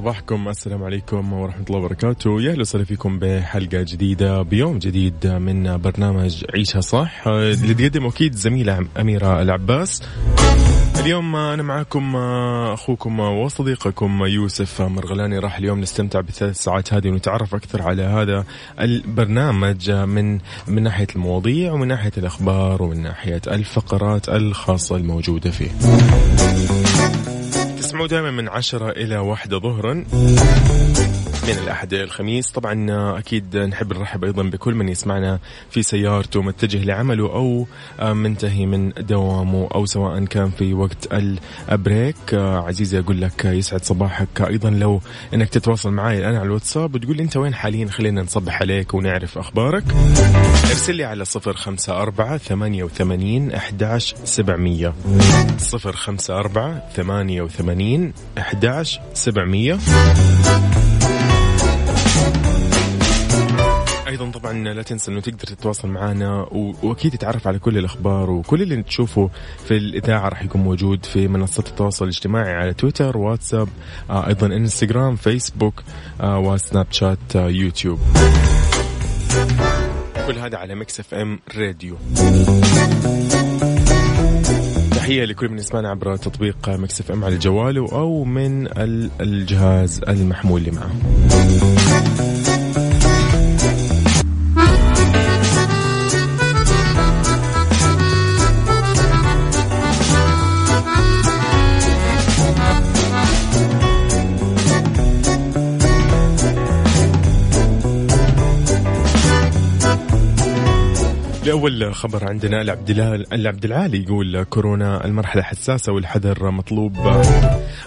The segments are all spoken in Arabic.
صباحكم. السلام عليكم ورحمة الله وبركاته. يا أهلا وسهلا فيكم بحلقة جديدة بيوم جديد من برنامج عيشها صح. اللي تقدم أكيد زميلة أميرة العباس. اليوم أنا معكم أخوكم وصديقكم يوسف مرغلاني. راح اليوم نستمتع بالثلاث ساعات هذه ونتعرف أكثر على هذا البرنامج من من ناحية المواضيع ومن ناحية الأخبار ومن ناحية الفقرات الخاصة الموجودة فيه. تسمعوا دائما من عشرة إلى واحدة ظهرا. الأحد إلى الخميس. طبعا أكيد نحب نرحب أيضا بكل من يسمعنا في سيارته متجه لعمله أو منتهي من دوامه أو سواء كان في وقت البريك. عزيزي أقول لك يسعد صباحك. أيضا لو أنك تتواصل معي الآن على الواتساب وتقول لي أنت وين حاليا خلينا نصبح عليك ونعرف أخبارك. ارسل لي على صفر خمسة أربعة ثمانية وثمانين أحداش سبعمية. صفر خمسة أربعة ثمانية وثمانين أحداش سبعمية. أيضا طبعا لا تنسى إنه تقدر تتواصل معنا وأكيد تتعرف على كل الأخبار وكل اللي تشوفه في الإذاعة راح يكون موجود في منصات التواصل الاجتماعي على تويتر واتساب آه أيضا إنستغرام فيسبوك آه وسناب شات آه يوتيوب. كل هذا على Mix FM Radio. تحية لكل من يسمعنا عبر تطبيق مكس إم على جواله أو من الجهاز المحمول اللي معه. لأول خبر عندنا العبد العالي يقول كورونا المرحلة حساسة والحذر مطلوب.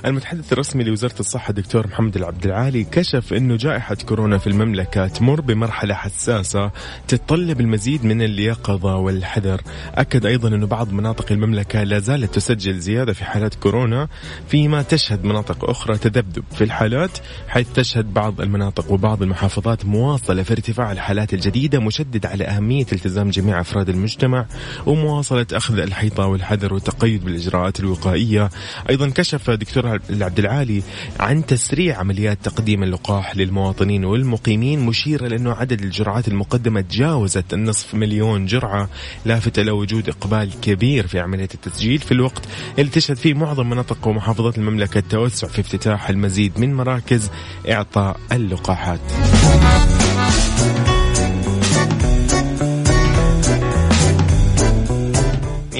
المتحدث الرسمي لوزارة الصحة دكتور محمد العبد العالي كشف أنه جائحة كورونا في المملكة تمر بمرحلة حساسة تتطلب المزيد من اليقظة والحذر. أكد أيضا أنه بعض مناطق المملكة لا زالت تسجل زيادة في حالات كورونا فيما تشهد مناطق أخرى تذبذب في الحالات حيث تشهد بعض المناطق وبعض المحافظات مواصلة في ارتفاع الحالات الجديدة مشدد على أهمية التزام جميع أفراد المجتمع ومواصلة أخذ الحيطة والحذر والتقيد بالإجراءات الوقائية. أيضا كشف دكتور العبد العالي عن تسريع عمليات تقديم اللقاح للمواطنين والمقيمين مشيرا لأنه عدد الجرعات المقدمة تجاوزت النصف مليون جرعة. لافتة إلى وجود إقبال كبير في عملية التسجيل في الوقت اللي تشهد فيه معظم مناطق ومحافظات المملكة التوسع في افتتاح المزيد من مراكز إعطاء اللقاحات.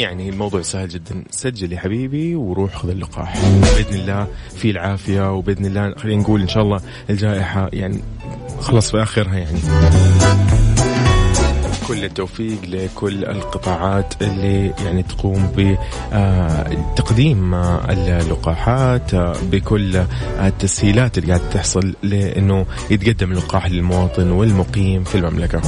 يعني الموضوع سهل جدا. سجل يا حبيبي وروح خذ اللقاح. بإذن الله في العافية وبإذن الله خلينا نقول إن شاء الله الجائحة يعني خلص في آخرها يعني. كل التوفيق لكل القطاعات اللي يعني تقوم بتقديم اللقاحات بكل التسهيلات اللي قاعد تحصل لإنه يتقدم اللقاح للمواطن والمقيم في المملكة.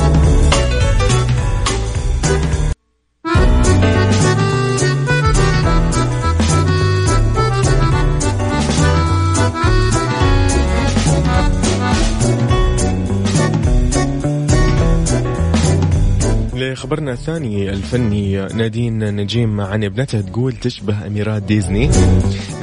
لخبرنا الثاني الفني نادين نجيم عن ابنتها تقول تشبه أميرات ديزني.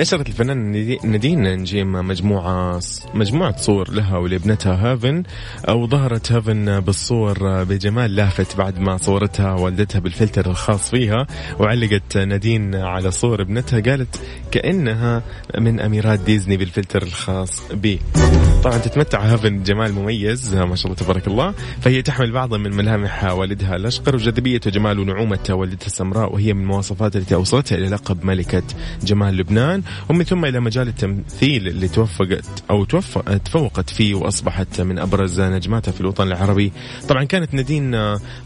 نشرت الفنانة نادين نجيم مجموعة مجموعة صور لها ولابنتها هافن وظهرت هافن بالصور بجمال لافت بعد ما صورتها والدتها بالفلتر الخاص فيها وعلقت نادين على صور ابنتها قالت كأنها من أميرات ديزني بالفلتر الخاص بي طبعا تتمتع هافن جمال مميز ما شاء الله تبارك الله فهي تحمل بعضا من ملامح والدها الأشقر. وجاذبية وجمال ونعومة والدتها السمراء وهي من المواصفات التي أوصلتها إلى لقب ملكة جمال لبنان. ومن ثم إلى مجال التمثيل اللي توفقت أو تفوقت فيه وأصبحت من أبرز نجماتها في الوطن العربي. طبعا كانت نادين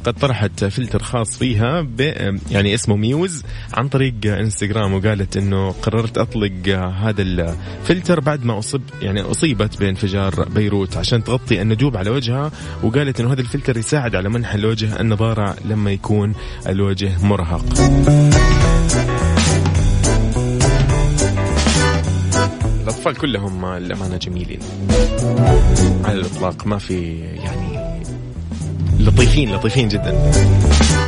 قد طرحت فلتر خاص فيها يعني اسمه Muse عن طريق إنستغرام وقالت إنه قررت أطلق هذا الفلتر بعد ما اصب يعني أصيبت بانفجار بيروت عشان تغطي الندوب على وجهها وقالت إنه هذا الفلتر يساعد على منح الوجه النضاره لما يكون الوجه مرهق. الأطفال كلهم الأمانة جميلين. على الإطلاق ما في يعني لطيفين لطيفين جدا.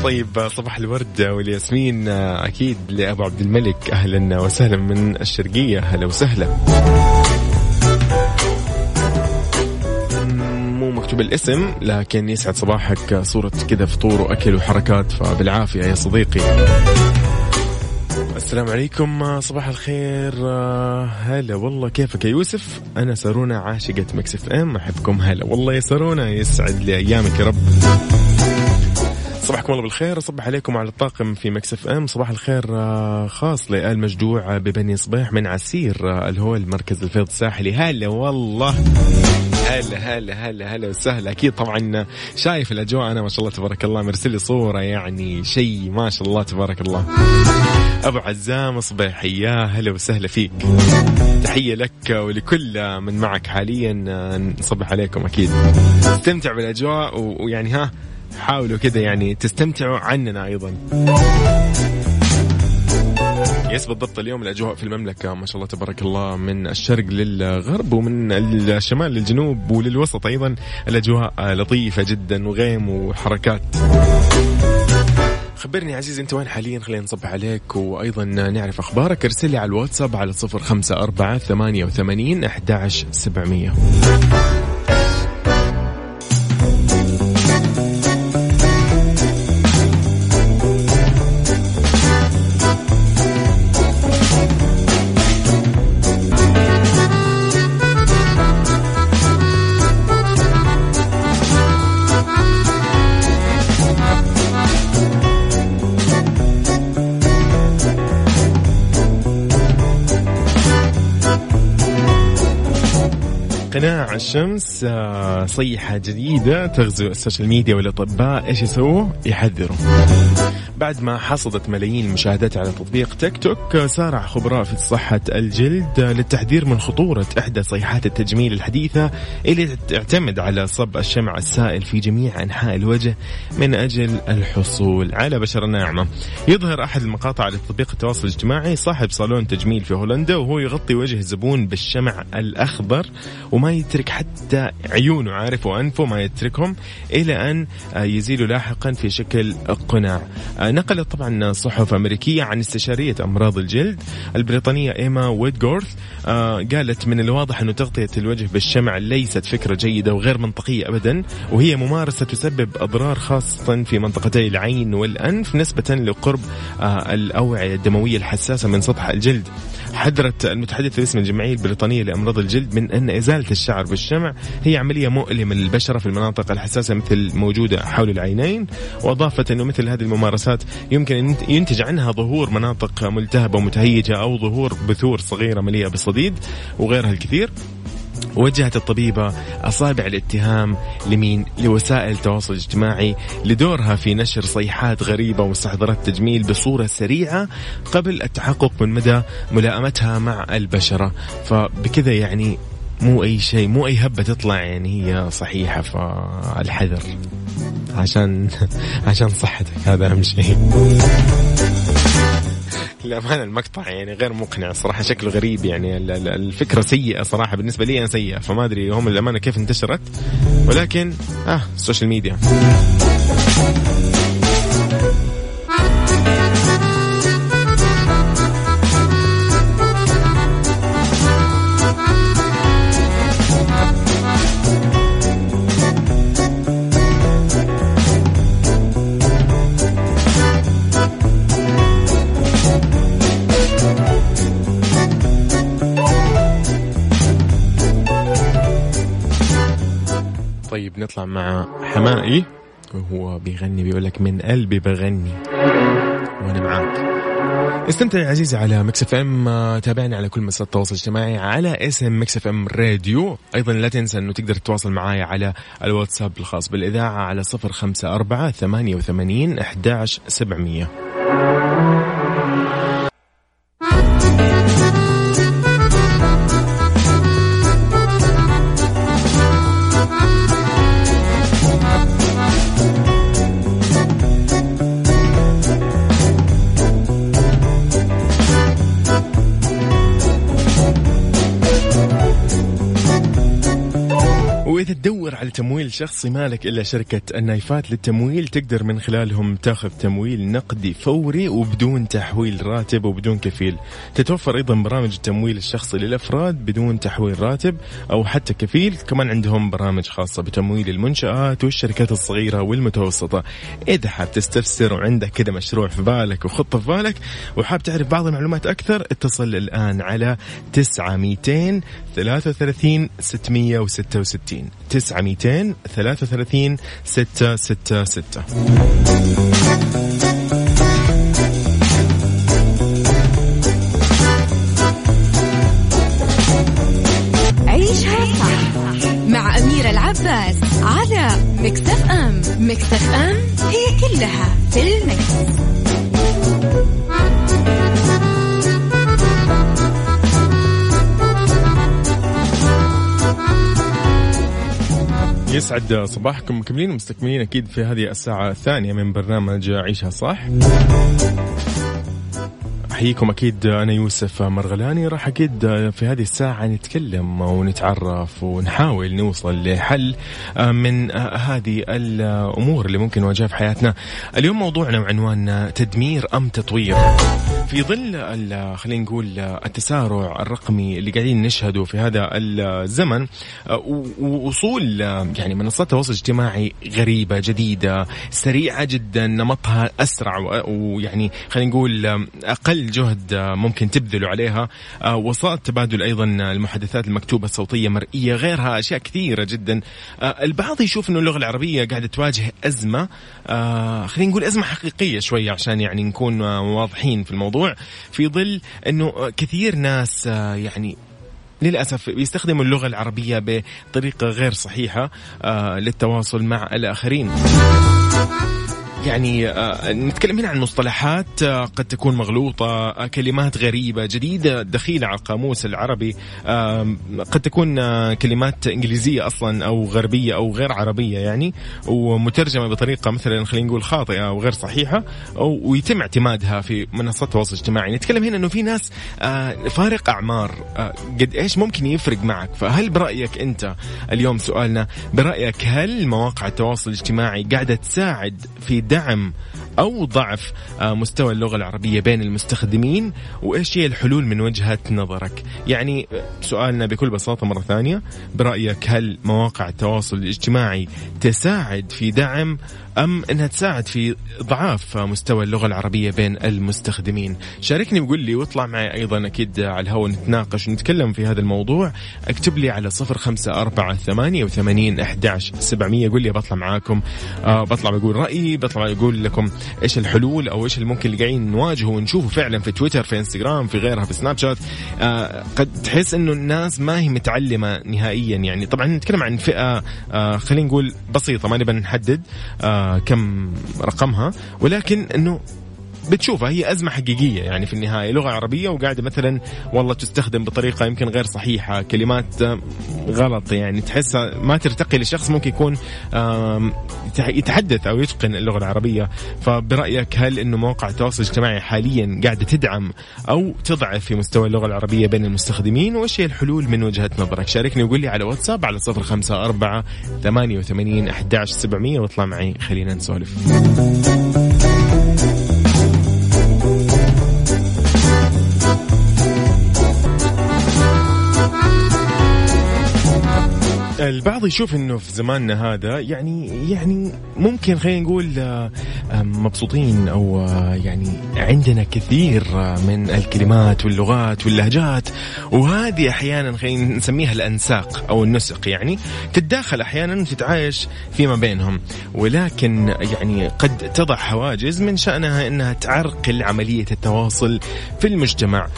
طيب صباح الورد والياسمين أكيد لأبو عبد الملك أهلا وسهلا من الشرقية. أهلا وسهلا. مكتوب الاسم لكن يسعد صباحك. صورة كذا فطور وأكل وحركات فبالعافية يا صديقي. السلام عليكم صباح الخير. هلا والله كيفك يا يوسف؟ أنا سارونا عاشقة Mix FM. أحبكم هلا. والله يا سارونا يسعد لي أيامك يا رب. صباحكم الله بالخير. صبح عليكم على الطاقم في Mix FM. صباح الخير خاص لآل مجدوع ببني صبيح من عسير الهول مركز الفيض الساحلي. هلا والله. هلا هلا هلا هلا وسهلا. أكيد طبعا شايف الأجواء. أنا ما شاء الله تبارك الله مرسل لي صورة يعني شيء ما شاء الله تبارك الله. أبو عزام صبيحي يا هلا وسهلا فيك. تحية لك ولكل من معك حاليا. نصبح عليكم أكيد. استمتع بالأجواء ويعني ها حاولوا كذا يعني تستمتعوا عننا أيضا. يس بالضبط اليوم الأجواء في المملكة ما شاء الله تبارك الله من الشرق للغرب ومن الشمال للجنوب وللوسط أيضا. الأجواء لطيفة جدا وغيم وحركات. خبرني عزيزي أنت وين حاليا؟ خلينا نصبح عليك وأيضا نعرف أخبارك. ارسل لي على الواتساب على 054 88 11700 الشمع آه، صيحة جديدة تغزو ال social media والأطباء إيش يسووا؟ يحذروا بعد ما حصدت ملايين المشاهدات على تطبيق تيك توك سارع خبراء في صحة الجلد للتحذير من خطورة إحدى صيحات التجميل الحديثة اللي تعتمد على صب الشمع السائل في جميع أنحاء الوجه من أجل الحصول على بشرة ناعمة. يظهر أحد المقاطع على تطبيق التواصل الاجتماعي صاحب صالون تجميل في هولندا وهو يغطي وجه الزبون بالشمع الأخضر وما يترك حتى عيونه عارف وأنفه ما يتركهم إلى أن يزيل لاحقا في شكل قناع. نقلت طبعا صحف أمريكية عن استشارية أمراض الجلد البريطانية إيما ويدغورث. آه قالت من الواضح أنه تغطية الوجه بالشمع ليست فكرة جيدة وغير منطقية أبدا وهي ممارسة تسبب أضرار خاصة في منطقتي العين والأنف نسبة لقرب آه الأوعية الدموية الحساسة من سطح الجلد. حذرت المتحدث باسم الجمعية البريطانية لأمراض الجلد من أن إزالة الشعر بالشمع هي عملية مؤلمة للبشرة في المناطق الحساسة مثل موجودة حول العينين وأضافت أنه مثل هذه الممارسات يمكن أن ينتج عنها ظهور مناطق ملتهبة ومتهيجة أو ظهور بثور صغيرة مليئة بالصديد وغيرها الكثير. وجهت الطبيبة أصابع الاتهام لمين؟ لوسائل التواصل الاجتماعي لدورها في نشر صيحات غريبة ومستحضرات تجميل بصورة سريعة قبل التحقق من مدى ملائمتها مع البشرة. فبكذا يعني مو أي شيء مو أي هبة تطلع يعني هي صحيحة فالحذر. عشان عشان صحتك هذا أهم شيء. للأمانة المقطع يعني غير مقنع صراحة شكله غريب يعني. الفكرة سيئة صراحة بالنسبة لي أنا سيئة فما أدري هم للأمانة كيف انتشرت ولكن آه ال social media مع حمائي وهو إيه؟ بيغني بيقول لك من قلبي بغني. وأنا معاك. استمتع يا عزيزي على Mix FM. تابعني على كل منصات التواصل الاجتماعي على اسم Mix FM Radio. أيضا لا تنسى إنه تقدر تتواصل معايا على الواتساب الخاص بالإذاعة على 054 88 11700 تمويل شخصي مالك إلا شركة النايفات للتمويل تقدر من خلالهم تاخذ تمويل نقدي فوري وبدون تحويل راتب وبدون كفيل. تتوفر أيضا برامج التمويل الشخصي للأفراد بدون تحويل راتب أو حتى كفيل. كمان عندهم برامج خاصة بتمويل المنشآت والشركات الصغيرة والمتوسطة. إذا حاب تستفسر وعندك كذا مشروع في بالك وخطة في بالك وحاب تعرف بعض المعلومات أكثر اتصل الآن على 9 200 33 666 9 200 33 666 عيشها صح مع أميرة العباس على مكتف أم. مكتف أم هي كلها في المكس. يسعد صباحكم مكملين ومستكملين أكيد في هذه الساعة الثانية من برنامج عيشها صح. أحييكم أكيد أنا يوسف مرغلاني. راح أكيد في هذه الساعة نتكلم ونتعرف ونحاول نوصل لحل من هذه الأمور اللي ممكن نواجهها في حياتنا. اليوم موضوعنا وعنواننا تدمير أم تطوير. في ظل خلينا نقول التسارع الرقمي اللي قاعدين نشهده في هذا الزمن و- ووصول يعني منصات التواصل الاجتماعي غريبة جديدة سريعة جدا نمطها أسرع ويعني خلينا نقول أقل جهد ممكن تبذلوا عليها. وسائل تبادل أيضا المحادثات المكتوبة الصوتية مرئية غيرها أشياء كثيرة جدا. البعض يشوف إنه اللغة العربية قاعدة تواجه أزمة خلينا نقول أزمة حقيقية شوية عشان يعني نكون واضحين في الموضوع. في ظل إنه كثير ناس آه، يعني للأسف بيستخدموا اللغة العربية بطريقة غير صحيحة آه، للتواصل مع الآخرين. يعني آه، نتكلم هنا عن مصطلحات آه، قد تكون مغلوطة آه، كلمات غريبة جديدة دخيلة على القاموس العربي قد تكون كلمات إنجليزية أصلا أو غربية أو غير عربية يعني ومترجمة بطريقة مثلا خلينا نقول خاطئة أو غير صحيحة ويتم اعتمادها في منصات التواصل الاجتماعي نتكلم هنا أنه في ناس فارق أعمار قد إيش ممكن يفرق معك؟ فهل برأيك أنت اليوم سؤالنا برأيك هل مواقع التواصل الاجتماعي قاعدة تساعد في دعم أو ضعف آه، مستوى اللغة العربية بين المستخدمين وإيش هي الحلول من وجهة نظرك؟ يعني آه، سؤالنا بكل بساطة مرة ثانية برأيك هل مواقع التواصل الاجتماعي تساعد في دعم أم أنها تساعد في ضعاف مستوى اللغة العربية بين المستخدمين؟ شاركني وقول لي واطلع معي أيضا أكيد على الهواء نتناقش ونتكلم في هذا الموضوع. اكتب لي على صفر خمسة أربعة ثمانية وثمانين أحداش سبعمية قول لي بطلع معاكم آه بطلع بقول رأيي بطلع أقول لكم إيش الحلول أو إيش اللي ممكن اللي قاعدين نواجهه ونشوفه فعلا في تويتر في إنستغرام في غيرها في سناب شات. آه قد تحس إنه الناس ما هي متعلمة نهائيا يعني. طبعا نتكلم عن فئة آه خلينا نقول بسيطة ما نبغى نحدد آه كم رقمها ولكن إنه بتشوفها هي أزمة حقيقية يعني في النهاية. لغة عربية وقاعدة مثلا والله تستخدم بطريقة يمكن غير صحيحة كلمات غلط يعني. تحسها ما ترتقي لشخص ممكن يكون يتحدث أو يتقن اللغة العربية. فبرأيك هل إنه مواقع التواصل الاجتماعي حاليا قاعدة تدعم أو تضعف في مستوى اللغة العربية بين المستخدمين؟ وإيش هي الحلول من وجهة نظرك؟ شاركني وقول لي على واتساب على صفر خمسة أربعة ثمانية وثمانين أحداش سبعمية واطلع معي. خلينا نسولف. البعض يشوف إنه في زماننا هذا يعني يعني ممكن خلينا نقول آه، آه، مبسوطين أو آه، يعني عندنا كثير من الكلمات واللغات واللهجات. وهذه أحيانا خلينا نسميها الأنساق أو النسق يعني. تتداخل أحيانا وتتعايش فيما بينهم. ولكن يعني قد تضع حواجز من شأنها إنها تعرقل عملية التواصل في المجتمع.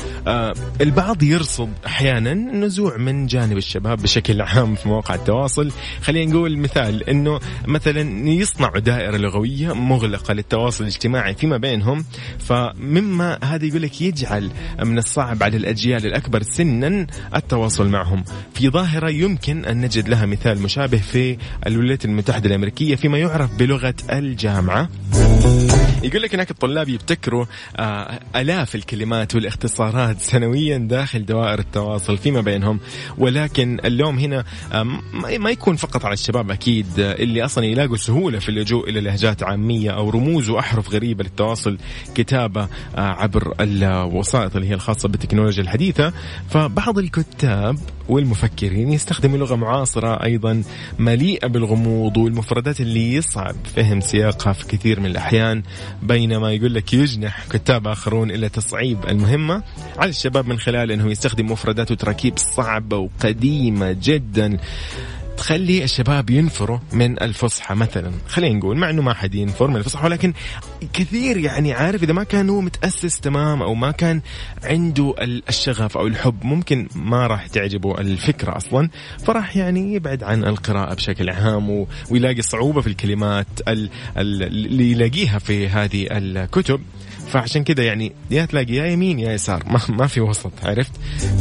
البعض يرصد أحيانا نزوع من جانب الشباب بشكل عام في مواقع التواصل. خلينا نقول مثال إنه مثلا يصنعوا دائرة لغوية مغلقة للتواصل الاجتماعي فيما بينهم فمما هذا يقول لك يجعل من الصعب على الأجيال الأكبر سنا التواصل معهم. في ظاهرة يمكن أن نجد لها مثال مشابه في الولايات المتحدة الأمريكية فيما يعرف بلغة الجامعة. يقول لك هناك الطلاب يبتكروا آه آلاف الكلمات والاختصارات سنويا داخل دوائر التواصل فيما بينهم. ولكن اللوم هنا آه ما يكون فقط على الشباب أكيد آه اللي أصلا يلاقوا سهولة في اللجوء إلى لهجات عامية أو رموز وأحرف غريبة للتواصل كتابة عبر الوسائط اللي هي الخاصة بالتكنولوجيا الحديثة. فبعض الكتاب والمفكرين يستخدموا لغة معاصرة أيضا مليئة بالغموض والمفردات اللي يصعب فهم سياقها في كثير من الأحيان بينما يقول لك يجنح كتاب آخرون إلى تصعيب المهمة. على الشباب من خلال أنه يستخدم مفردات وتراكيب صعبة وقديمة جدا. تخلي الشباب ينفروا من الفصحى مثلا. خلينا نقول مع إنه ما حد ينفر من الفصحى ولكن كثير يعني عارف إذا ما كان هو متأسس تمام أو ما كان عنده ال- الشغف أو الحب ممكن ما راح تعجبه الفكرة أصلا. فراح يعني يبعد عن القراءة بشكل عام ويلاقي صعوبة في الكلمات ال- ال- اللي يلاقيها في هذه الكتب. فعشان كذا يعني يا تلاقي يا يمين يا يسار. ما, ما في وسط عرفت؟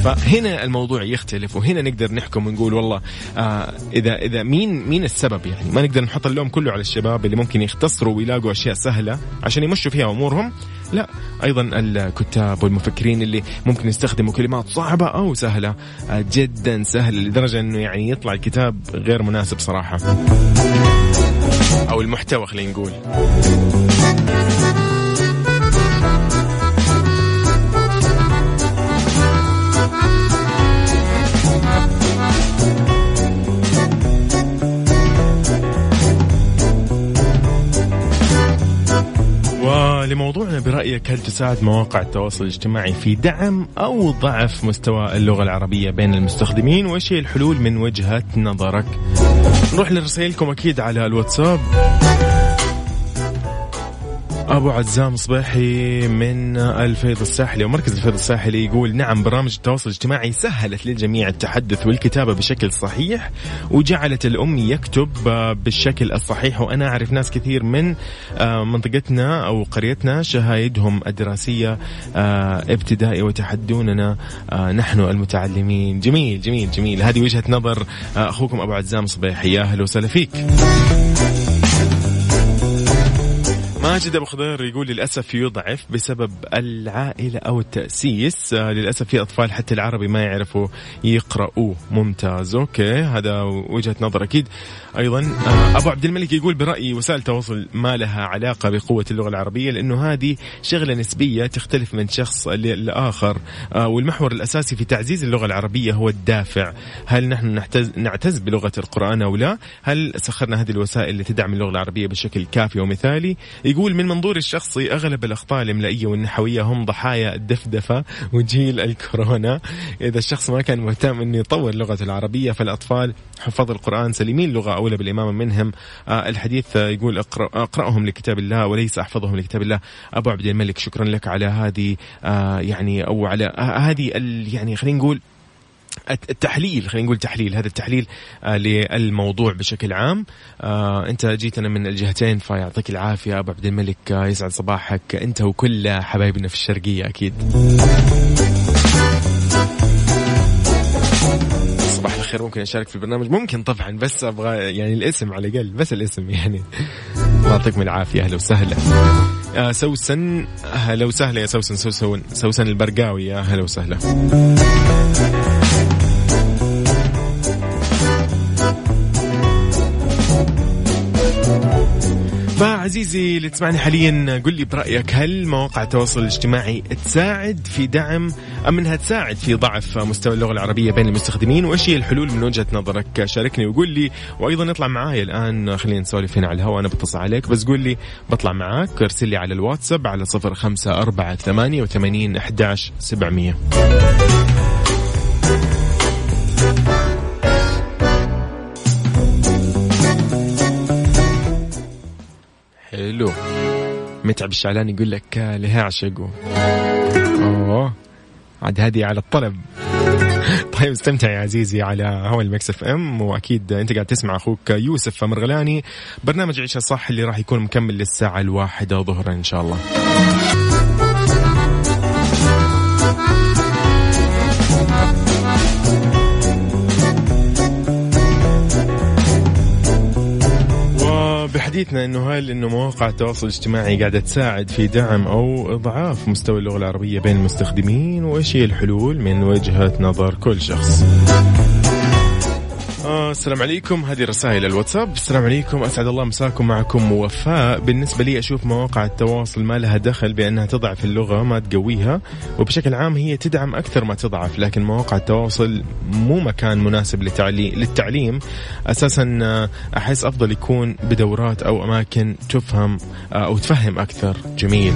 فهنا الموضوع يختلف وهنا نقدر نحكم ونقول والله آه اذا إذا مين مين السبب يعني؟ ما نقدر نحط اللوم كله على الشباب اللي ممكن يختصروا ويلاقوا أشياء سهلة عشان يمشوا فيها أمورهم. لا أيضا الكتاب والمفكرين اللي ممكن يستخدموا كلمات صعبة أو سهلة آه جدا سهلة لدرجة إنه يعني يطلع الكتاب غير مناسب صراحة. أو المحتوى خلينا نقول. ولموضوعنا برأيك هل تساعد مواقع التواصل الاجتماعي في دعم أو ضعف مستوى اللغة العربية بين المستخدمين؟ وإيش هي الحلول من وجهة نظرك؟ نروح لرسائلكم أكيد على الواتساب. أبو عزام صباحي من الفيض الساحلي ومركز الفيض الساحلي يقول نعم برامج التواصل الاجتماعي سهلت للجميع التحدث والكتابة بشكل صحيح وجعلت الأم يكتب بالشكل الصحيح وأنا أعرف ناس كثير من منطقتنا أو قريتنا شهايدهم الدراسية ابتدائي وتحدوننا نحن المتعلمين. جميل جميل جميل. هذه وجهة نظر أخوكم أبو عزام صبيحي يا أهلا وسهلا فيك. ماجد أبو خضير يقول للأسف يضعف بسبب العائلة أو التأسيس. آه للأسف في أطفال حتى العربي ما يعرفوا يقراوا ممتاز. أوكي. هذا وجهة نظر أكيد. أيضا آه أبو عبد الملك يقول برأيي وسائل التواصل ما لها علاقة بقوة اللغة العربية لأنه هذه شغلة نسبية تختلف من شخص لآخر. آه والمحور الأساسي في تعزيز اللغة العربية هو الدافع. هل نحن نعتز, نعتز بلغة القرآن أو لا؟ هل سخرنا هذه الوسائل لتدعم اللغة العربية بشكل كافي ومثالي؟ يقول من منظوري الشخصي أغلب الاخطاء الإملائية والنحوية هم ضحايا الدفدفة وجيل الكورونا. إذا الشخص ما كان مهتم إنه يطور لغته العربية فالأطفال حفاظ القرآن سليمين. لغة أولى بالإمامة منهم. آه الحديث يقول اقرأ أقرأهم لكتاب الله وليس أحفظهم لكتاب الله. أبو عبد الملك شكرا لك على هذه آه يعني أو على هذه يعني خلينا نقول التحليل خلينا نقول تحليل هذا التحليل آه للموضوع بشكل عام. آه انت جيتنا من الجهتين فيعطيك العافية أبو عبد الملك آه يسعد صباحك انت وكل حبايبنا في الشرقية أكيد. صباح الخير ممكن أشارك في البرنامج؟ ممكن طبعا بس أبغى يعني الاسم على الأقل بس الاسم يعني. يعطيكم العافية أهلا وسهلا. آه سوسن أهلا وسهلا يا سوسن سوسن سوسن البرقاوي يا أهلا وسهلا. فعزيزي اللي تسمعني حاليا قل لي برأيك هل مواقع التواصل الاجتماعي تساعد في دعم أم إنها تساعد في ضعف مستوى اللغة العربية بين المستخدمين؟ وإيش هي الحلول من وجهة نظرك؟ شاركني وقول لي. وأيضا اطلع معاي الآن خلينا نسولف هنا على الهواء أنا بتصل عليك بس قول لي بطلع معاك ارسل لي على الواتساب على صفر خمسة أربعة ثمانية وثمانين أحداش سبعمية. حلو متعب الشعلان يقول لك لها عشقوا أوه. عاد هذه على الطلب. طيب استمتع يا عزيزي على هوا ال Mix FM وأكيد أنت قاعد تسمع أخوك يوسف مرغلاني. برنامج عيشها صح اللي راح يكون مكمل للساعة الواحدة ظهرا إن شاء الله. بحديثنا إنه هل إنه مواقع التواصل الاجتماعي قاعدة تساعد في دعم أو إضعاف مستوى اللغة العربية بين المستخدمين وايش هي الحلول من وجهة نظر كل شخص. آه السلام عليكم. هذه رسائل الواتساب. السلام عليكم. أسعد الله مساكم معكم وفاء. بالنسبة لي أشوف مواقع التواصل ما لها دخل بأنها تضعف اللغة ما تقويها وبشكل عام هي تدعم أكثر ما تضعف لكن مواقع التواصل مو مكان مناسب للتعليم. أساسا آه، أحس أفضل يكون بدورات أو أماكن تفهم آه، أو تفهم أكثر. جميل.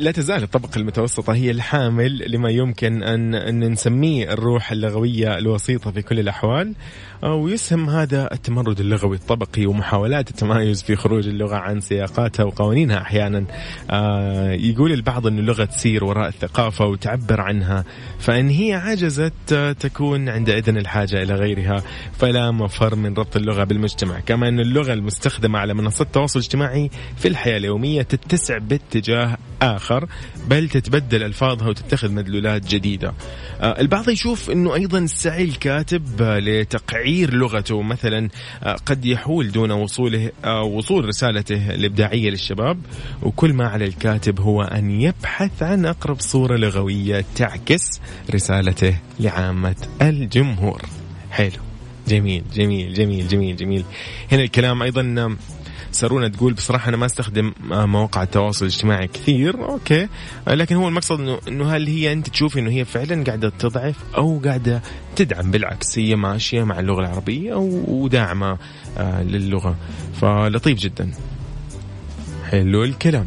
لا تزال الطبقة المتوسطة هي الحامل لما يمكن أن أن نسميه الروح اللغوية الوسيطة في كل الأحوال. ويسهم هذا التمرد اللغوي الطبقي ومحاولات التمايز في خروج اللغة عن سياقاتها وقوانينها أحيانا. آه، يقول البعض أن اللغة تسير وراء الثقافة وتعبر عنها فإن هي عجزت تكون عندئذ الحاجة إلى غيرها. فلا مفر من ربط اللغة بالمجتمع كما أن اللغة المستخدمة على منصات التواصل الاجتماعي في الحياة اليومية تتسع باتجاه آخر بل تتبدل ألفاظها وتتخذ مدلولات جديدة. آه، البعض يشوف أنه أيضا السعي الكاتب لتقعير لغته مثلا آه، قد يحول دون وصوله آه، وصول رسالته الإبداعية للشباب وكل ما على الكاتب هو أن يبحث عن أقرب صورة لغوية تعكس رسالته لعامة الجمهور. حلو. جميل جميل جميل جميل جميل. هنا الكلام أيضا سارونا تقول بصراحة أنا ما أستخدم آه، مواقع التواصل الاجتماعي كثير أوكي. آه، لكن هو المقصد إنه إنه هل هي أنت تشوف إنه هي فعلا قاعدة تضعف أو قاعدة تدعم بالعكس هي ماشية مع اللغة العربية وداعمة آه، للغة. فلطيف جدا. حلو الكلام.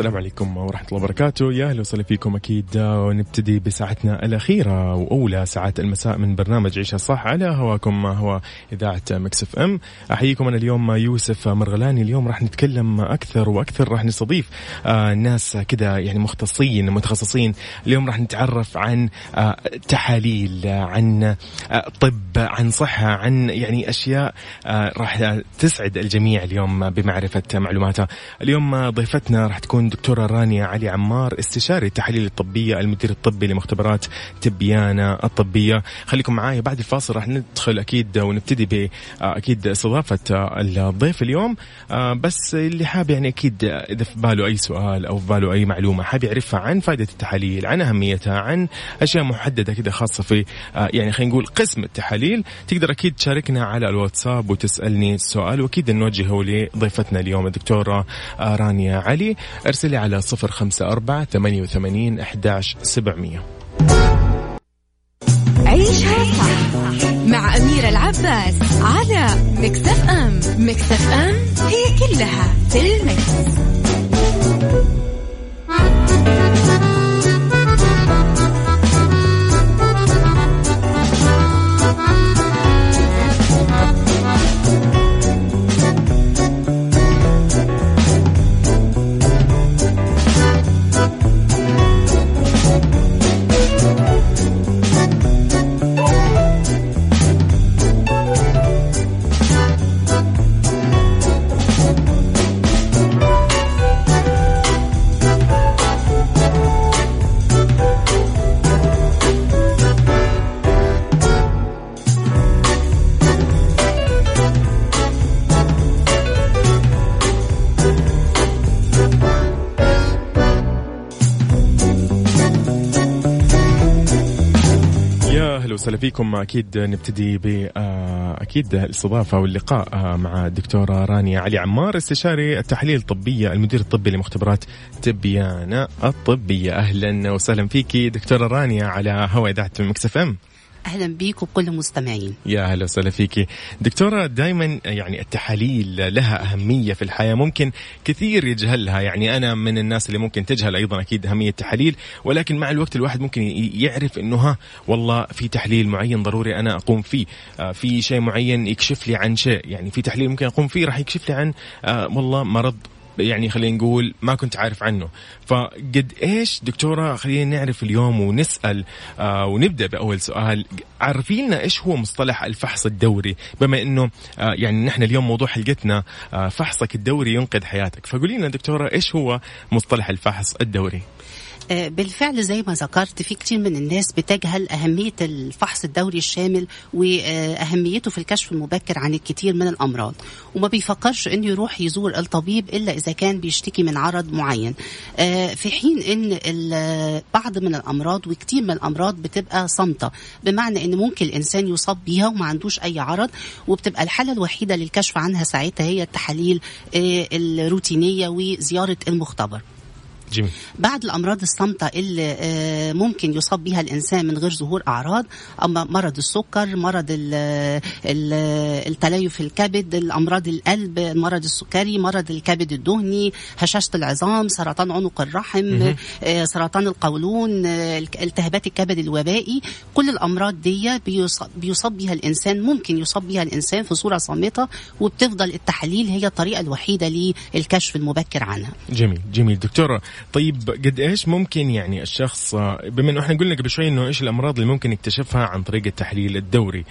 السلام عليكم ورحمة الله وبركاته. يا أهلا وسهلا فيكم أكيد ونبتدي بساعتنا الأخيرة وأولى ساعات المساء من برنامج عيشها صح على هواكم هو إذاعة مكسف أم. أحييكم أنا اليوم يوسف مرغلاني. اليوم راح نتكلم أكثر وأكثر راح نستضيف آه ناس كذا يعني مختصين متخصصين. اليوم راح نتعرف عن آه تحاليل عن آه طب عن صحة عن يعني أشياء راح تسعد الجميع اليوم بمعرفة معلوماتها. اليوم ضيفتنا راح تكون دكتورة رانيا علي عمار استشاري التحاليل الطبية المدير الطبي لمختبرات تبيانة الطبية. خليكم معايا بعد الفاصل راح ندخل أكيد ونبتدي ب أكيد استضافة الضيف اليوم. بس اللي حاب يعني أكيد إذا في باله أي سؤال أو في باله أي معلومة حاب يعرفها عن فائدة التحاليل عن أهميتها عن أشياء محددة كده خاصة في يعني خلينا نقول قسم التحاليل تقدر أكيد تشاركنا على الواتساب وتسألني السؤال وأكيد نوجهه لضيفتنا اليوم الدكتورة رانيا علي. ارسلي على صفر خمسة أربعة ثمانية وثمانين أحداش سبعمية عيشها صح مع أميرة العباس على مكتف أم مكتف أم هي كلها في المكس. وسهلا فيكم. أكيد نبتدي ب أكيد الاستضافة واللقاء مع الدكتورة رانيا علي عمار استشاري التحاليل الطبية المدير الطبي لمختبرات تبيانه الطبية. أهلا وسهلا فيكي دكتورة رانيا على هواء إذاعة مكسف إم. أهلا بيك وكل المستمعين يا أهلا وسهلا فيكي دكتورة دائما يعني التحاليل لها أهمية في الحياة ممكن كثير يجهلها. يعني أنا من الناس اللي ممكن تجهل أيضا أكيد أهمية التحاليل ولكن مع الوقت الواحد ممكن يعرف إنه ها والله في تحليل معين ضروري أنا أقوم فيه. آه في شيء معين يكشف لي عن شيء. يعني في تحليل ممكن أقوم فيه راح يكشف لي عن آه والله مرض يعني خلينا نقول ما كنت عارف عنه. فقد إيش دكتورة خلينا نعرف اليوم ونسأل آه ونبدأ بأول سؤال. عرفي لنا إيش هو مصطلح الفحص الدوري؟ بما إنه آه يعني نحن اليوم موضوع حلقتنا آه فحصك الدوري ينقذ حياتك. فقولي لنا دكتورة إيش هو مصطلح الفحص الدوري؟ بالفعل زي ما ذكرت في كتير من الناس بتجهل أهمية الفحص الدوري الشامل وأهميته في الكشف المبكر عن الكثير من الأمراض. وما بيفكرش أنه يروح يزور الطبيب إلا إذا كان بيشتكي من عرض معين. في حين أن بعض من الأمراض وكتير من الأمراض بتبقى صامتة بمعنى أن ممكن الإنسان يصاب بيها وما عندوش أي عرض وبتبقى الحالة الوحيدة للكشف عنها ساعتها هي التحاليل الروتينية وزيارة المختبر. جميل. بعد الأمراض الصامتة اللي ممكن يصاب بها الإنسان من غير ظهور أعراض أما مرض السكر مرض التليف الكبد الأمراض القلب المرض السكري مرض الكبد الدهني هشاشة العظام سرطان عنق الرحم سرطان القولون التهابات الكبد الوبائي. كل الأمراض دي بيصاب بها الإنسان ممكن يصاب بها الإنسان في صورة صامتة وبتفضل التحاليل هي الطريقة الوحيدة للكشف المبكر عنها. جميل جميل. دكتورة طيب قد إيش ممكن يعني الشخص بما إنه إحنا قلنا قبل شوي إنه إيش الأمراض اللي ممكن يكتشفها عن طريق التحليل الدوري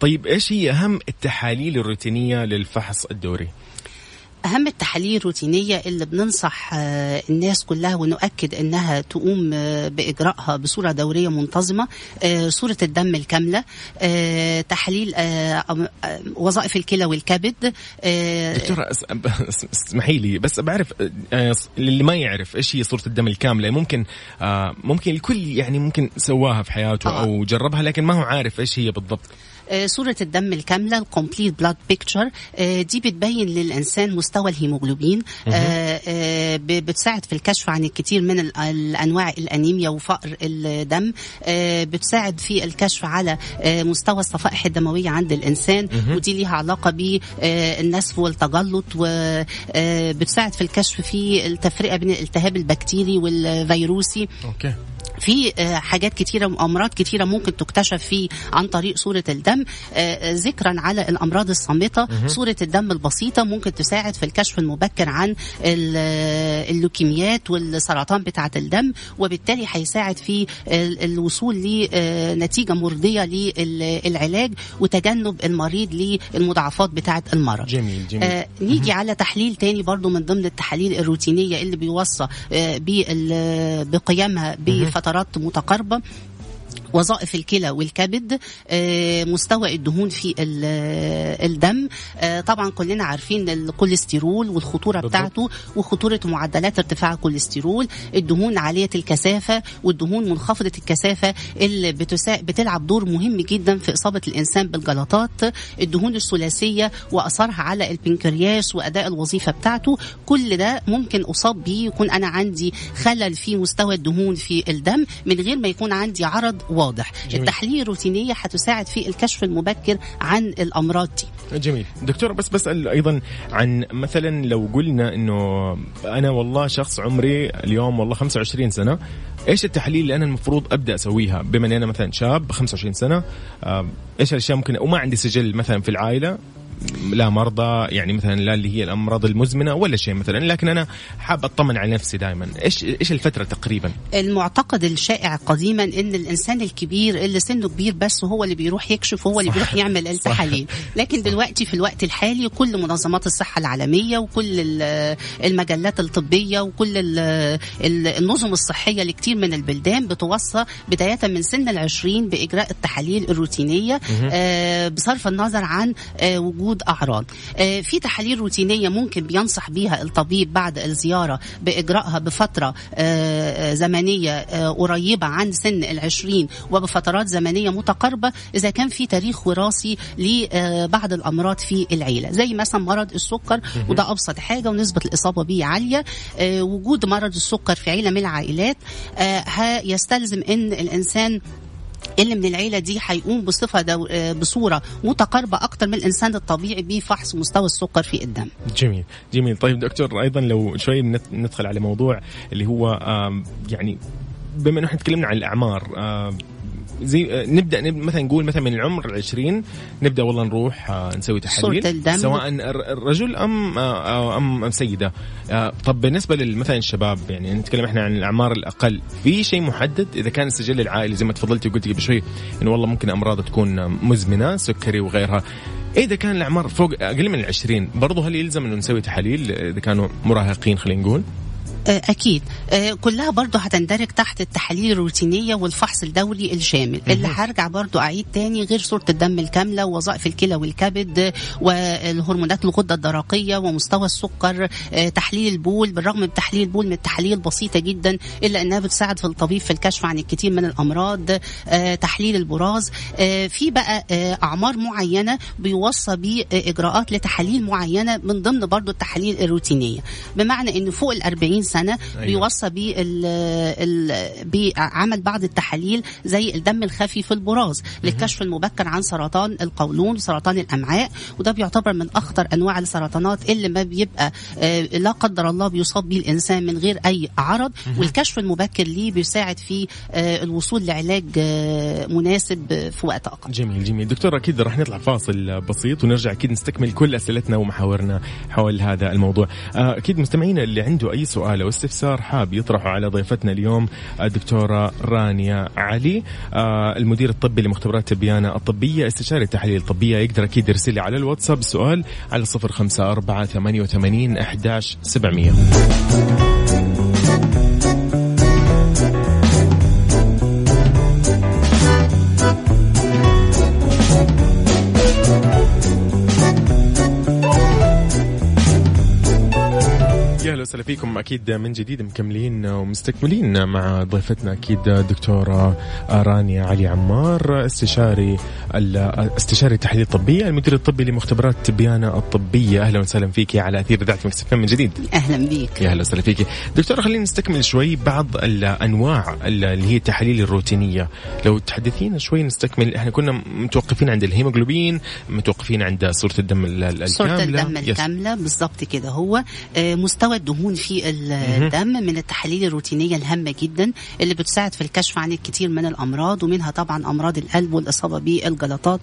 طيب إيش هي أهم التحاليل الروتينية للفحص الدوري؟ أهم التحاليل الروتينية اللي بننصح الناس كلها ونؤكد أنها تقوم بإجراءها بصورة دورية منتظمة صورة الدم الكاملة تحليل وظائف الكلى والكبد دكتورة اسمحي لي بس بعرف اللي ما يعرف إيش هي صورة الدم الكاملة ممكن ممكن الكل يعني ممكن سواها في حياته أو جربها لكن ما هو عارف إيش هي بالضبط. آه، صورة الدم الكاملة ال complete blood picture دي بتبين للإنسان مستوى الهيموجلوبين آه، آه، بتساعد في الكشف عن الكثير من ال- الأنواع الأنيميا وفقر الدم. بتساعد في الكشف على مستوى الصفائح الدموية عند الإنسان. ودي ليها علاقة بالنزف والتجلط وبتساعد في الكشف في التفرقة بين الالتهاب البكتيري والفيروسي. أوكي. في آه، حاجات كتيرة وأمراض كتيرة ممكن تكتشف في عن طريق صورة الدم آه، آه، ذكرا على الأمراض الصامتة صورة الدم البسيطة ممكن تساعد في الكشف المبكر عن ال- اللوكيميات والسرطان بتاعة الدم وبالتالي هيساعد في ال- الوصول لنتيجة مرضية للعلاج وتجنب المريض للمضاعفات بتاعة المرض. جميل جميل. آه نيجي على تحليل تاني برضو من ضمن التحاليل الروتينية اللي بيوصى آه بقيامها بفترات متقاربة وظائف الكلى والكبد آه، مستوى الدهون في آه، الدم آه، طبعا كلنا عارفين الكوليسترول والخطورة. بتاعته وخطورة معدلات ارتفاع الكوليسترول الدهون عالية الكثافة والدهون منخفضة الكثافة اللي بتسا... بتلعب دور مهم جدا في إصابة الإنسان بالجلطات الدهون الثلاثية وأثرها على البنكرياس وأداء الوظيفة بتاعته كل ده ممكن أصاب بيه يكون أنا عندي خلل في مستوى الدهون في الدم من غير ما يكون عندي عرض واضح. جميل. التحليل الروتينية هتساعد في الكشف المبكر عن الأمراض دي. جميل. دكتور بس بسأل أيضا عن مثلا لو قلنا أنه أنا والله شخص عمري اليوم والله 25 سنة إيش التحاليل اللي أنا المفروض أبدأ أسويها؟ بما أني أنا مثلا شاب 25 سنة آه، إيش الأشياء ممكن وما عندي سجل مثلا في العائلة؟ لا مرضى يعني مثلا لا اللي هي الأمراض المزمنة ولا شيء مثلا لكن أنا حاب أطمن على نفسي دائما إيش إيش الفترة تقريبا؟ المعتقد الشائع قديما إن الإنسان الكبير اللي سنه كبير بس هو اللي بيروح يكشف وهو اللي. بيروح يعمل التحاليل. لكن دلوقتي في الوقت الحالي كل منظمات الصحة العالمية وكل ال- المجلات الطبية وكل ال- ال- النظم الصحية لكتير من البلدان بتوصى بداية من سن العشرين بإجراء التحاليل الروتينية آه، بصرف النظر عن آه، وجود أعراض. آه، في تحاليل روتينية ممكن بينصح بيها الطبيب بعد الزيارة باجرائها بفترة آه، زمنية آه، قريبة عن سن العشرين وبفترات زمنية متقاربة إذا كان في تاريخ وراثي لبعض الأمراض في العيلة. زي مثلا مرض السكر وده أبسط حاجة ونسبة الإصابة به عالية. وجود مرض السكر في عيلة من العائلات هيستلزم إن الإنسان اللي من العيلة دي هيقوم بصفة دو... آه، بصورة متقاربة أكتر من الإنسان الطبيعي بفحص مستوى السكر في الدم. جميل جميل. طيب دكتور أيضا لو شوي ندخل على موضوع اللي هو يعني بما إنه إحنا تكلمنا عن الأعمار زي آه، نبدا نب- مثلا نقول مثلا من العمر العشرين نبدأ والله نروح آه، نسوي تحاليل. سواء الر- الرجل أم آه، ام أم سيدة. طب بالنسبة لمثلا الشباب يعني نتكلم إحنا عن الأعمار الأقل في شيء محدد؟ إذا كان السجل العائلي زي ما تفضلتي وقلتي قبل شوي إنه والله ممكن أمراض تكون مزمنة سكري وغيرها. إذا كان الأعمار فوق أقل من العشرين برضه هل يلزم إنه نسوي تحاليل؟ إذا كانوا مراهقين خلينا نقول. آه، أكيد. آه، كلها برضو هتندرج تحت التحاليل الروتينية والفحص الدوري الشامل. اللي هرجع برضو أعيد تاني غير صورة الدم الكاملة ووظائف الكلى والكبد والهرمونات الغدة الدرقية ومستوى السكر آه، تحليل البول بالرغم من تحليل البول من التحاليل البسيطة جدا إلا أنها بتساعد في الطبيب في الكشف عن الكثير من الأمراض آه، تحليل البراز. في بقى أعمار معينة بيوصى بإجراءات لتحاليل معينة من ضمن برضو التحاليل الروتينية. بمعنى أن فوق ال 40 سنة أيوة. أيوة. بيوصى بعمل بعض التحاليل زي الدم الخفي في البراز للكشف المبكر عن سرطان القولون وسرطان الأمعاء وده بيعتبر من أخطر أنواع السرطانات اللي ما بيبقى آه، لا قدر الله بيصاب به الإنسان من غير أي عرض. والكشف المبكر ليه بيساعد في آه، الوصول لعلاج آه، مناسب في وقت أقل. جميل جميل. دكتور أكيد راح نطلع فاصل بسيط ونرجع أكيد نستكمل كل أسئلتنا ومحاورنا حول هذا الموضوع. أكيد مستمعينا اللي عنده أي سؤال أو استفسار حاب يطرحه على ضيفتنا اليوم الدكتورة رانيا علي آه، المدير الطبي لمختبرات تبيانة الطبية استشاري التحاليل الطبية. يقدر أكيد يرسلي على الواتساب سؤال على 054 88 11 700 فيكم أكيد من جديد مكملين ومستكملين مع ضيفتنا أكيد دكتورة رانيا علي عمار استشاري استشاري التحاليل الطبيه المدير الطبي لمختبرات تبيانه الطبية. أهلا وسهلا فيك على أثير اذاعه مكسفين من جديد؟ أهلا بيك. يا أهلا وسهلا فيك. دكتورة خلينا نستكمل شوي بعض الأنواع اللي هي التحاليل الروتينية. لو تحدثينا شوي نستكمل. إحنا كنا متوقفين عند الهيموجلوبين متوقفين عند صورة الدم الكامله صورة الدم الكاملة بالضبط كده هو. مستوى الدهون في الدم من التحاليل الروتينية الهامة جدا اللي بتساعد في الكشف عن الكثير من الأمراض ومنها طبعا أمراض القلب والإصابة بالجلطات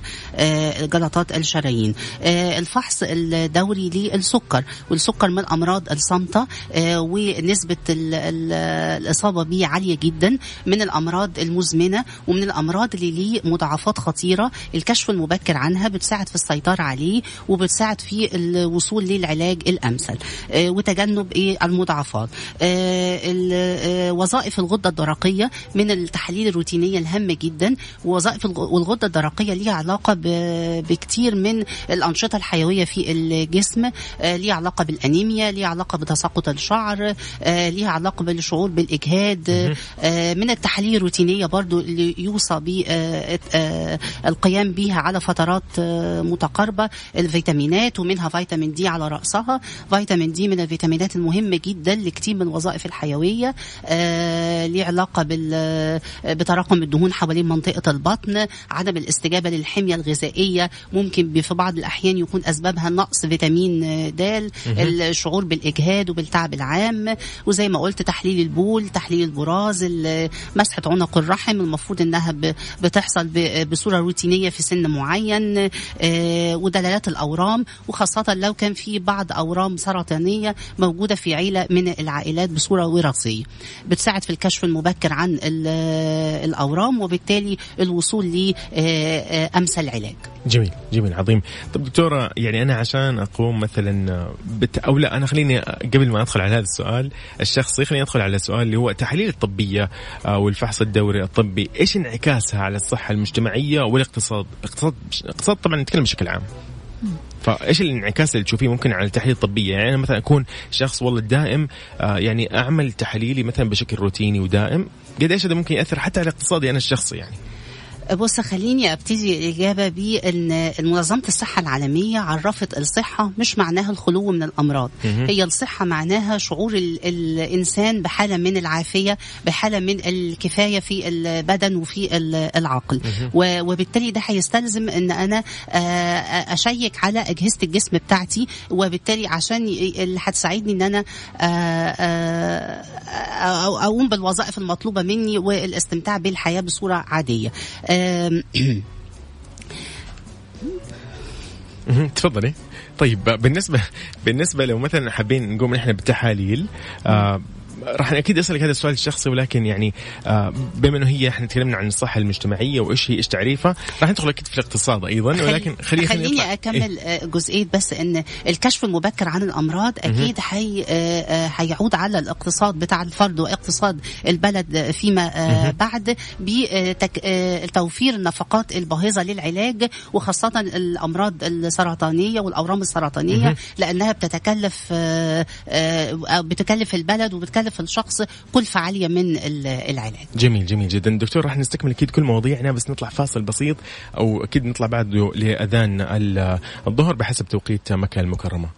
جلطات الشرايين. الفحص الدوري للسكر والسكر من الأمراض الصامتة ونسبة الإصابة به عالية جدا من الأمراض المزمنة ومن الأمراض اللي ليه مضاعفات خطيرة الكشف المبكر عنها بتساعد في السيطرة عليه وبتساعد في الوصول للعلاج الأمثل. وتجنب إيه؟ المضاعفات. وظائف الغدة الدرقية من التحاليل الروتينية الهامة جدا. ووظائف والغدة الدرقية ليها علاقة بكتير من الأنشطة الحيوية في الجسم. ليها علاقة بالأنيميا ليها علاقة بتساقط الشعر ليها علاقة بالشعور بالإجهاد. من التحاليل الروتينية برضو اللي يوصى بالقيام بها على فترات متقاربة. الفيتامينات ومنها فيتامين دي على رأسها. فيتامين دي من الفيتامينات المهمة جدا لكتير من الوظائف الحيوية آه ليه علاقة بال بتراكم الدهون حوالين منطقة البطن عدم الاستجابة للحمية الغذائية. ممكن في بعض الأحيان يكون أسبابها نقص فيتامين د الشعور بالإجهاد وبالتعب العام. وزي ما قلت تحليل البول تحليل البراز مسحة عنق الرحم المفروض إنها بتحصل بصورة روتينية في سن معين آه ودلالات الأورام. وخاصة لو كان في بعض أورام سرطانية موجودة في عيله من العائلات بصورة وراثية بتساعد في الكشف المبكر عن الأورام وبالتالي الوصول لامثل علاج جميل جميل عظيم. طب دكتورة يعني أنا عشان أقوم مثلا بت... أو لا أنا خليني قبل ما أدخل على هذا السؤال الشخصي خليني أدخل على السؤال اللي هو التحاليل الطبية والفحص الدوري الطبي إيش انعكاسها على الصحة المجتمعية والاقتصاد؟ اقتصاد اقتصاد طبعا نتكلم بشكل عام. فايش الانعكاس اللي تشوفيه ممكن على التحاليل الطبية؟ يعني أنا مثلا أكون شخص والله دائم آه يعني أعمل تحاليلي مثلا بشكل روتيني ودائم قد إيش هذا ممكن يأثر حتى على اقتصادي أنا الشخصي يعني. بص خليني ابتدي الاجابه بان منظمه الصحه العالميه عرفت الصحه مش معناها الخلو من الامراض هي الصحه معناها شعور ال الانسان بحاله من العافيه بحاله من الكفايه في البدن وفي العقل وبالتالي ده هيستلزم ان أنا اشيك على اجهزه الجسم بتاعتي وبالتالي عشان اللي هتساعدني ان أنا اقوم بالوظائف المطلوبه مني والاستمتاع بالحياة بصوره عاديه تفضلي. طيب بالنسبة بالنسبة لو مثلا حابين نقوم نحن بالتحاليل آه راح أكيد أسألك هذا السؤال الشخصي ولكن يعني آه بما إنه هي إحنا تكلمنا عن الصحة المجتمعية وإيش هي إيش تعريفها راح ندخل أكيد في الاقتصاد أيضا ولكن خليني خليني أكمل إيه؟ جزئية بس إن الكشف المبكر عن الأمراض أكيد حي هيعود على الاقتصاد بتاع الفرد واقتصاد البلد فيما آه بعد بتوفير النفقات الباهظة للعلاج وخاصة الأمراض السرطانية والأورام السرطانية لأنها بتتكلف آه بتكلف البلد وبتكلف في الشخص كلفة عالية من العلاج. جميل جميل جدا. دكتور راح نستكمل أكيد كل مواضيعنا بس نطلع فاصل بسيط أو أكيد نطلع بعده لأذان الظهر بحسب توقيت مكة المكرمة.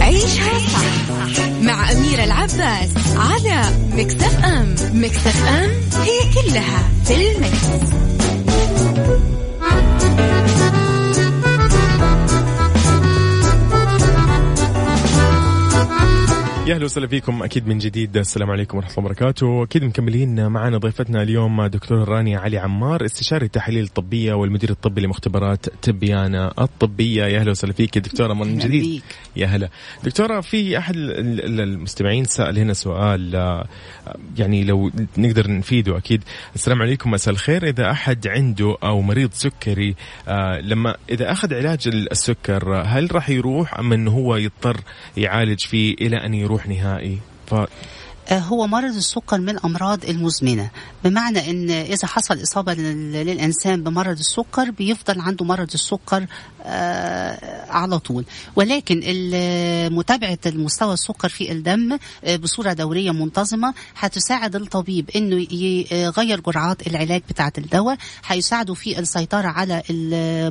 عيشها صح مع أميرة العباس على مكتف أم. مكتف أم هي كلها في المكس. يا أهلا وسهلا فيكم. أكيد من جديد السلام عليكم ورحمة الله وبركاته. أكيد مكملين معنا ضيفتنا اليوم دكتور رانيا علي عمار استشاري التحاليل الطبية والمدير الطبي لمختبرات تبيانه الطبية. يا أهلا وسهلا فيك دكتورة من جديد. يا هلا. دكتورة في أحد المستمعين سأل هنا سؤال يعني لو نقدر نفيده أكيد. السلام عليكم مساء الخير. إذا أحد عنده أو مريض سكري لما إذا أخذ علاج السكر هل راح يروح أم إنه هو يضطر يعالج فيه إلى أن يروح نهائي. ف هو مرض السكر من الأمراض المزمنة. بمعنى إن إذا حصل إصابة لل- للإنسان بمرض السكر بيفضل عنده مرض السكر آه، على طول. ولكن متابعة المستوى السكر في الدم آه، بصورة دورية منتظمة هتساعد الطبيب إنه ي- يغير جرعات العلاج بتاعة الدواء هيساعده في السيطرة على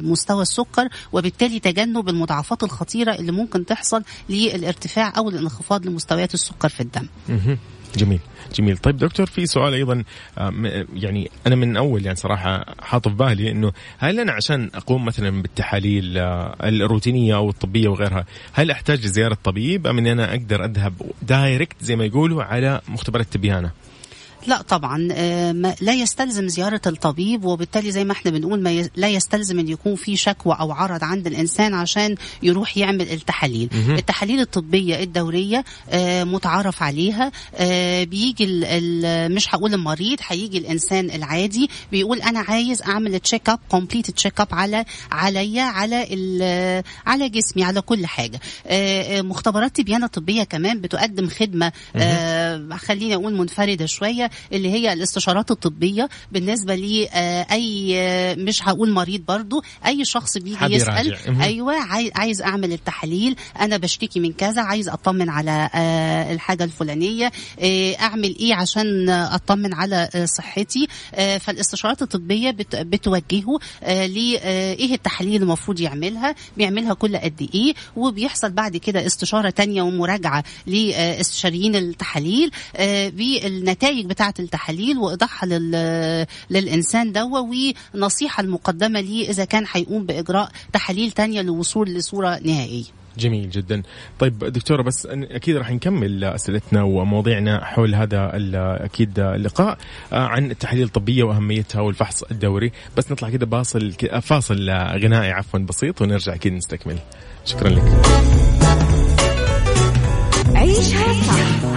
مستوى السكر وبالتالي تجنب المضاعفات الخطيرة اللي ممكن تحصل للارتفاع أو الانخفاض لمستويات السكر في الدم. جميل. جميل. طيب دكتور في سؤال أيضا آه، يعني أنا من أول يعني صراحة حاطه في بالي إنه هل أنا عشان أقوم مثلا بالتحاليل آه، الروتينية أو الطبية وغيرها هل أحتاج لزيارة طبيب؟ أم إني أنا أقدر أذهب دايركت زي ما يقولوا على مختبرات تبيانه لا طبعا آه، لا يستلزم زيارة الطبيب وبالتالي زي ما إحنا بنقول ما ي- لا يستلزم إن يكون في شكوى أو عرض عند الإنسان عشان يروح يعمل التحاليل. التحاليل الطبية الدورية آه، متعارف عليها آه، بيجي ال- ال- مش هقول المريض هيجي الإنسان العادي بيقول أنا عايز أعمل check up complete check up على عليا على ال- على جسمي على كل حاجة. مختبرات تبيانة طبية كمان بتقدم خدمة خليني أقول منفردة شوية. اللي هي الاستشارات الطبية بالنسبة لي آه، أي آه، مش هقول مريض برضو أي شخص بيجي. مهم. أيوه عاي- عايز أعمل التحاليل أنا بشتكي من كذا عايز أطمن على آه، الحاجة الفلانية أعمل إيه عشان أطمن على صحتي فالاستشارات الطبية بت- بتوجهه آه، ل آه، إيه التحاليل المفروض يعملها بيعملها كل قد إيه وبيحصل بعد كده استشارة تانية ومراجعة لاستشاريين التحاليل بالنتائج بتاعة التحاليل وإيضاحها لل- للإنسان دوا ونصيحة المقدمة ليه إذا كان هيقوم بإجراء تحاليل تانية للوصول لصورة نهائية. جميل جدا. طيب دكتورة بس أكيد راح نكمل أسئلتنا ومواضيعنا حول هذا أكيد اللقاء آه، عن التحاليل الطبية وأهميتها والفحص الدوري. بس نطلع كده باصل ك- فاصل آه، غنائي عفوا بسيط ونرجع أكيد نستكمل. شكرا لك. عيشها صح.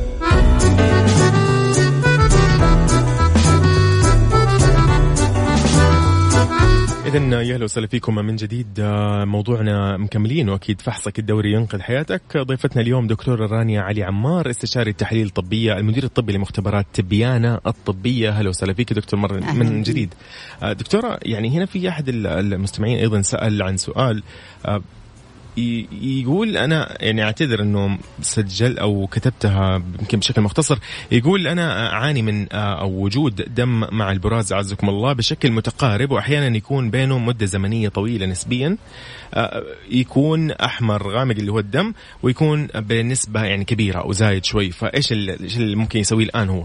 إذا يا أهلا وسهلا فيكم من جديد. آه، موضوعنا مكملين وأكيد فحصك الدوري ينقذ حياتك. ضيفتنا اليوم دكتورة رانيا علي عمار استشاري التحاليل الطبية المدير الطبي لمختبرات تبيانة الطبية. أهلا وسهلا فيك دكتور مرة من. جديد. آه، دكتورة يعني هنا في أحد ال- المستمعين أيضا سأل عن سؤال. آه، يقول أنا يعني أعتذر إنه سجل أو كتبتها يمكن بشكل مختصر. يقول أنا أعاني من آه، أو وجود دم مع البراز أعزكم الله بشكل متقارب وأحيانا يكون بينه مدة زمنية طويلة نسبيا. آه، يكون أحمر غامق اللي هو الدم ويكون بنسبة يعني كبيرة أو زايد شوي. فإيش ال- إيش اللي ممكن يسويه الآن هو؟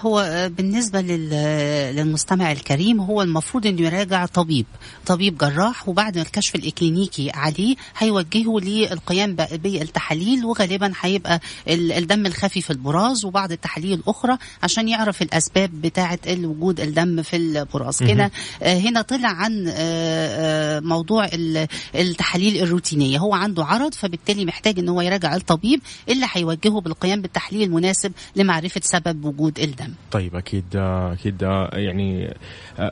هو بالنسبة لل- للمستمع الكريم هو المفروض إنه يراجع طبيب طبيب جراح وبعد الكشف الإكلينيكي عليه هيوجهه للقيام بالتحاليل وغالبا هيبقى ال- الدم الخفي في البراز وبعض التحاليل الأخرى عشان يعرف الأسباب بتاعة وجود الدم في البراز. هنا آه، هنا طلع عن آه، آه، موضوع ال- التحاليل الروتينية. هو عنده عرض فبالتالي محتاج إن هو يراجع الطبيب اللي هيوجهه بالقيام بالتحليل المناسب لمعرفة سبب وجود الدم. طيب أكيد أكيد يعني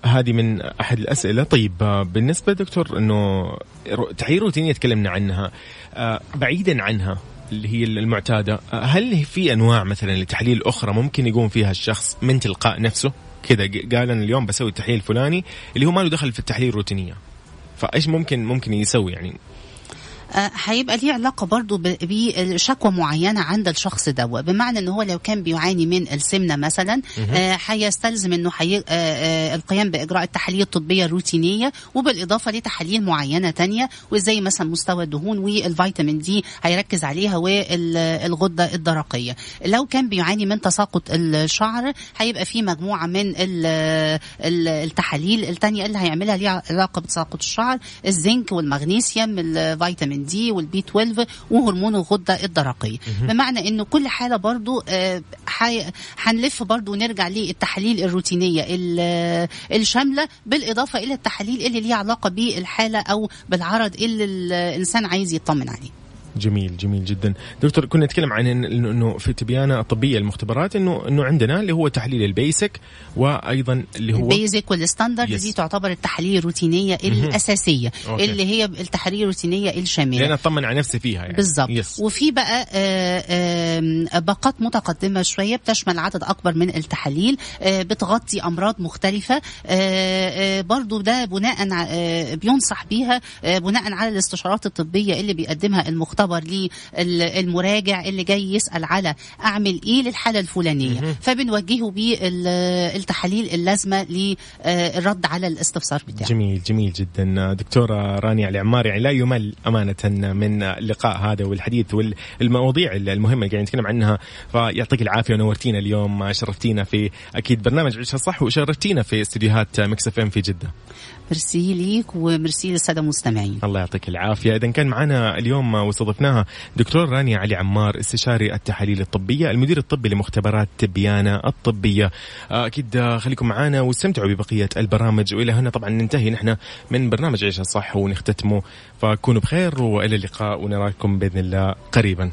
هذه من أحد الأسئلة. طيب بالنسبة دكتور إنه تحاليل روتينيه تكلمنا عنها بعيدا عنها اللي هي المعتادة هل في أنواع مثلا لتحاليل أخرى ممكن يقوم فيها الشخص من تلقاء نفسه؟ كذا قال أنا اليوم بسوي التحليل الفلاني اللي هو ما له دخل في التحاليل الروتينية. فإيش ممكن ممكن يسوي؟ يعني هيبقى ليه علاقة برضو ب- بشكوى معينة عند الشخص دوا بمعنى إن هو لو كان بيعاني من السمنة مثلا آه، هيستلزم إنه حي... آه، آه، القيام بإجراء التحاليل الطبية الروتينية وبالإضافة لتحاليل معينة تانية وزي مثلا مستوى الدهون والفيتامين دي هيركز عليها والغده الدرقية. لو كان بيعاني من تساقط الشعر هيبقى في مجموعة من ال- ال- التحاليل التانية اللي هيعملها ليها علاقة بتساقط الشعر الزنك والمغنيسيوم الفيتامين D وال B12 وهرمون الغدة الدرقية. بمعنى إنه كل حالة برضو آه، هنلف برضو ونرجع للتحاليل الروتينية. ال- الشاملة بالإضافة إلى التحاليل اللي ليها علاقة بالحالة أو بالعرض اللي الإنسان عايز يطمن عليه. جميل جميل جدا. دكتور كنا نتكلم عن انه في تبيانة الطبيه المختبرات انه إنه عندنا اللي هو تحليل ال basic وأيضا اللي هو ال basic وال standard. دي تعتبر التحاليل الروتينية الأساسية. أوكي. اللي هي التحاليل الروتينية الشاملة. لأن اطمن على نفسي فيها يعني. بالظبط وفي بقى آه، آم، باقات متقدمة شوية بتشمل عدد أكبر من التحاليل آه، بتغطي أمراض مختلفة آه، آه، برضو ده بناء آه، بينصح بيها آه، بناء على الاستشارات الطبية اللي بيقدمها المختبر للمراجع اللي جاي يسأل على أعمل إيه للحالة الفلانية. فبنوجهه بالتحاليل اللازمة للرد على الاستفسار بتاعه. جميل جميل جدا. دكتورة رانيا علي عمار يعني لا يمل أمانة من اللقاء هذا والحديث والمواضيع المهمة اللي قاعدين نتكلم عنها. فيعطيك العافية ونورتينا اليوم شرفتينا في أكيد برنامج عيشها صح وشرفتينا في استديوهات Mix FM في جدة. ميرسي ليك وميرسي للسادة المستمعين. الله يعطيك العافية. إذا كان معنا اليوم واستضفناها دكتور رانيا علي عمار استشاري التحاليل الطبية المدير الطبي لمختبرات تبيانة الطبية. آه، أكيد آه، خليكم معنا واستمتعوا ببقية البرامج. وإلى هنا طبعا ننتهي. نحن من برنامج عيشها صح ونختتمه. فكونوا بخير وإلى اللقاء ونراكم بإذن الله قريبا.